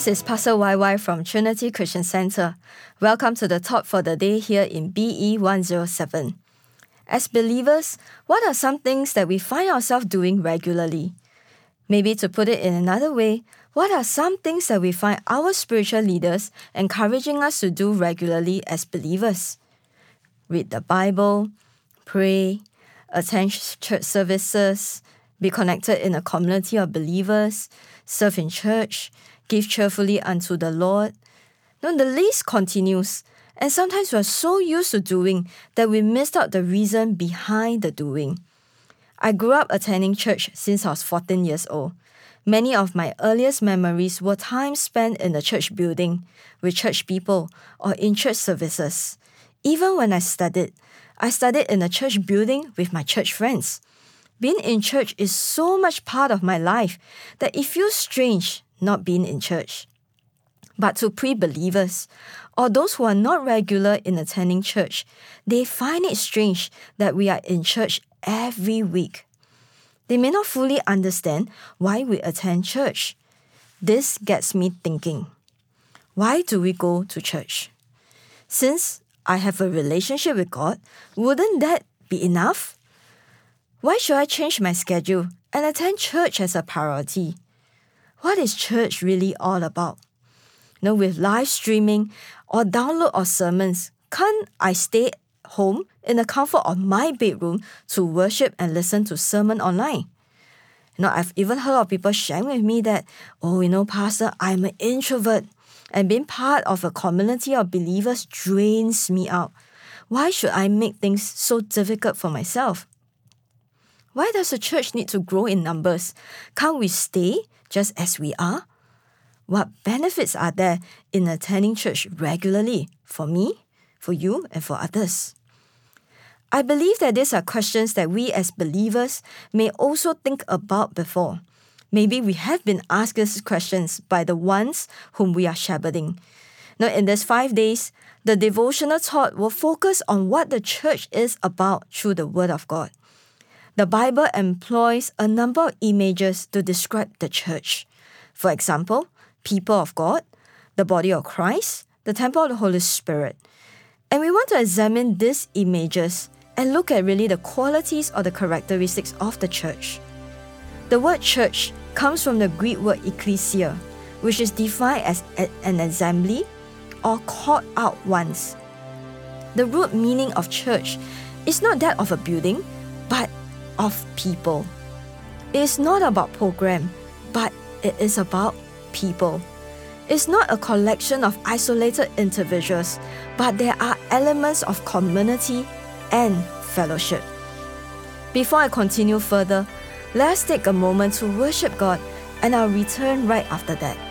Hi, this is Pastor YY from Trinity Christian Center. Welcome to the Thought for the Day here in BE 107. As believers, what are some things that we find ourselves doing regularly? Maybe to put it in another way, what are some things that we find our spiritual leaders encouraging us to do regularly as believers? Read the Bible, pray, attend church services, be connected in a community of believers, serve in church, give cheerfully unto the Lord. Now the list continues, and sometimes we're so used to doing that we missed out the reason behind the doing. I grew up attending church since I was 14 years old. Many of my earliest memories were time spent in the church building, with church people, or in church services. Even when I studied, I studied in a church building with my church friends. Being in church is so much part of my life that it feels strange not being in church. But to pre believers, or those who are not regular in attending church, they find it strange that we are in church every week. They may not fully understand why we attend church. This gets me thinking why do we go to church? Since I have a relationship with God, wouldn't that be enough? Why should I change my schedule and attend church as a priority? What is church really all about? Now, with live streaming or download of sermons, can't I stay home in the comfort of my bedroom to worship and listen to sermon online? You know, I've even heard of people sharing with me that, oh, you know, Pastor, I'm an introvert, and being part of a community of believers drains me out. Why should I make things so difficult for myself? Why does the church need to grow in numbers? Can't we stay just as we are? What benefits are there in attending church regularly for me, for you, and for others? I believe that these are questions that we as believers may also think about before. Maybe we have been asked these questions by the ones whom we are shepherding. Now, in these five days, the devotional thought will focus on what the church is about through the Word of God. The Bible employs a number of images to describe the church. For example, people of God, the body of Christ, the temple of the Holy Spirit. And we want to examine these images and look at really the qualities or the characteristics of the church. The word church comes from the Greek word ecclesia, which is defined as an assembly or called out ones. The root meaning of church is not that of a building, but of people. It is not about program, but it is about people. It's not a collection of isolated individuals, but there are elements of community and fellowship. Before I continue further, let's take a moment to worship God, and I'll return right after that.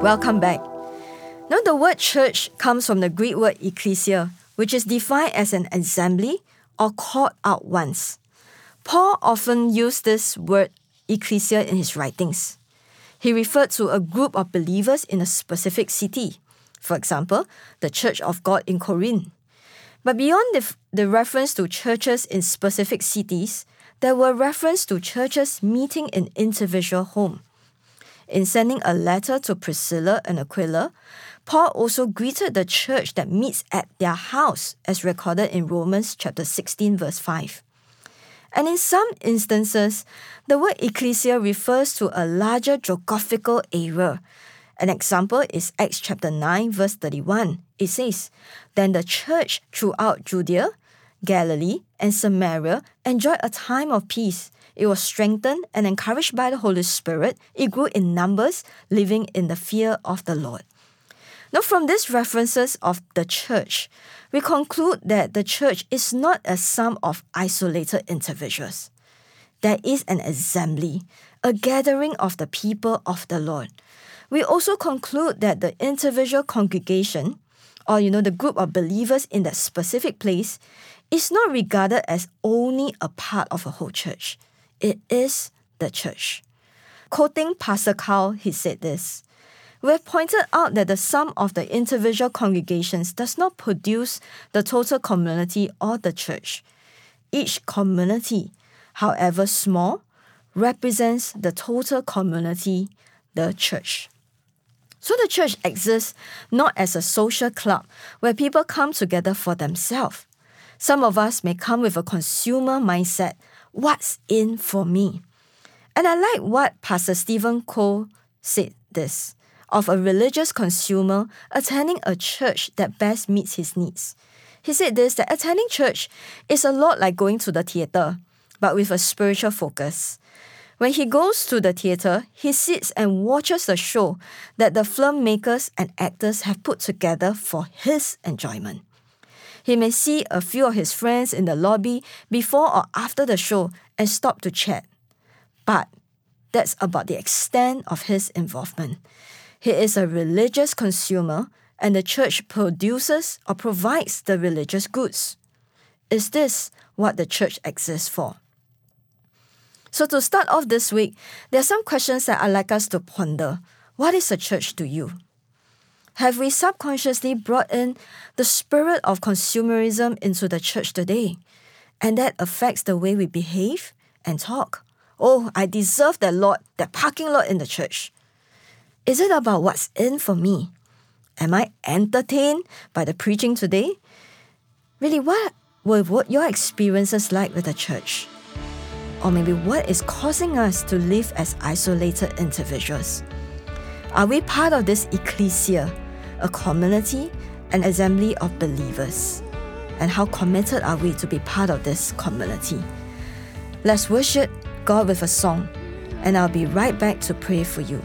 Welcome back. Now, the word church comes from the Greek word ecclesia, which is defined as an assembly or called out ones. Paul often used this word ecclesia in his writings. He referred to a group of believers in a specific city, for example, the Church of God in Corinth. But beyond the, the reference to churches in specific cities, there were reference to churches meeting in individual home. In sending a letter to Priscilla and Aquila, Paul also greeted the church that meets at their house, as recorded in Romans chapter 16, verse 5. And in some instances, the word ecclesia refers to a larger geographical area. An example is Acts chapter 9, verse 31. It says, Then the church throughout Judea, Galilee, and Samaria enjoyed a time of peace. It was strengthened and encouraged by the Holy Spirit. It grew in numbers, living in the fear of the Lord. Now, from these references of the church, we conclude that the church is not a sum of isolated individuals. There is an assembly, a gathering of the people of the Lord. We also conclude that the individual congregation, or you know, the group of believers in that specific place, is not regarded as only a part of a whole church. It is the church. Quoting Pastor Carl, he said this we have pointed out that the sum of the individual congregations does not produce the total community or the church. Each community, however small, represents the total community, the church. So the church exists not as a social club where people come together for themselves. Some of us may come with a consumer mindset what's in for me? And I like what Pastor Stephen Cole said this of a religious consumer attending a church that best meets his needs. He said this that attending church is a lot like going to the theater, but with a spiritual focus. When he goes to the theater, he sits and watches the show that the filmmakers and actors have put together for his enjoyment. He may see a few of his friends in the lobby before or after the show and stop to chat. But that's about the extent of his involvement. He is a religious consumer, and the church produces or provides the religious goods. Is this what the church exists for? So, to start off this week, there are some questions that I'd like us to ponder. What is a church to you? Have we subconsciously brought in the spirit of consumerism into the church today? And that affects the way we behave and talk. Oh, I deserve that lot, that parking lot in the church. Is it about what's in for me? Am I entertained by the preaching today? Really, what were what your experiences like with the church? Or maybe what is causing us to live as isolated individuals? Are we part of this ecclesia, a community, an assembly of believers? And how committed are we to be part of this community? Let's worship God with a song, and I'll be right back to pray for you.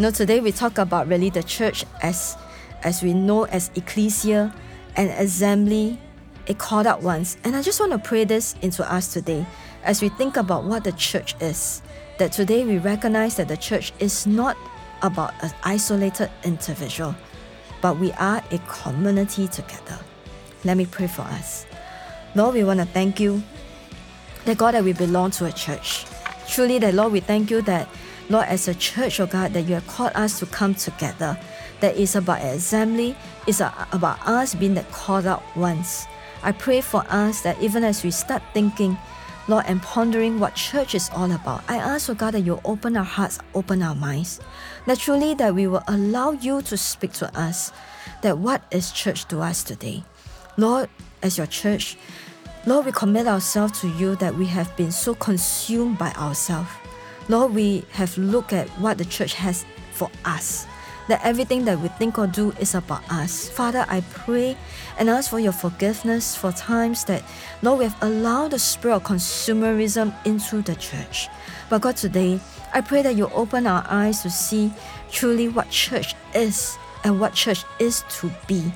Know, today we talk about really the church as as we know as ecclesia, an assembly, a called out ones. And I just want to pray this into us today as we think about what the church is. That today we recognize that the church is not about an isolated individual, but we are a community together. Let me pray for us. Lord, we want to thank you that God that we belong to a church. Truly, that Lord, we thank you that Lord, as a church, oh God, that you have called us to come together. That is about assembly, it's about us being the called out ones. I pray for us that even as we start thinking, Lord, and pondering what church is all about, I ask, oh God, that you open our hearts, open our minds. Truly that we will allow you to speak to us. That what is church to us today? Lord, as your church, Lord, we commit ourselves to you that we have been so consumed by ourselves. Lord, we have looked at what the church has for us. That everything that we think or do is about us. Father, I pray and ask for your forgiveness for times that, Lord, we have allowed the spirit of consumerism into the church. But God, today, I pray that you open our eyes to see truly what church is and what church is to be.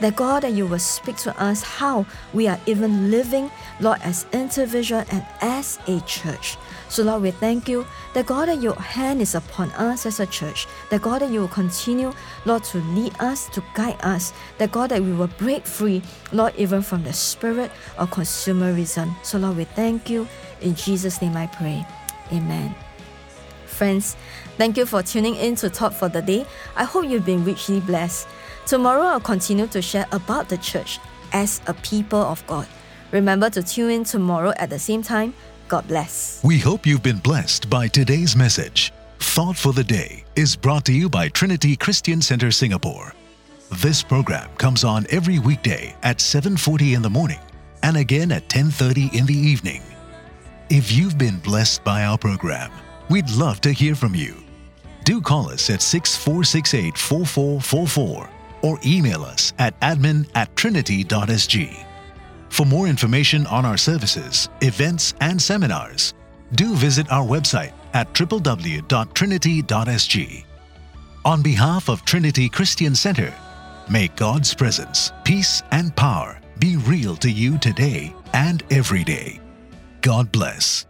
That God, that you will speak to us how we are even living, Lord, as individual and as a church. So, Lord, we thank you that God, that your hand is upon us as a church, that God, that you will continue, Lord, to lead us, to guide us, that God, that we will break free, Lord, even from the spirit of consumerism. So, Lord, we thank you In Jesus' name I pray. Amen. Friends, thank you for tuning in to Thought for the Day. I hope you've been richly blessed. Tomorrow I'll continue to share about the church as a people of God. Remember to tune in tomorrow at the same time. God bless. We hope you've been blessed by today's message. Thought for the Day is brought to you by Trinity Christian Center Singapore. This program comes on every weekday at 7:40 in the morning and again at 10:30 in the evening. If you've been blessed by our program, we'd love to hear from you. Do call us at 6468 4444 or email us at admin at trinity.sg. For more information on our services, events, and seminars, do visit our website at www.trinity.sg. On behalf of Trinity Christian Center, may God's presence, peace, and power be real to you today and every day. God bless.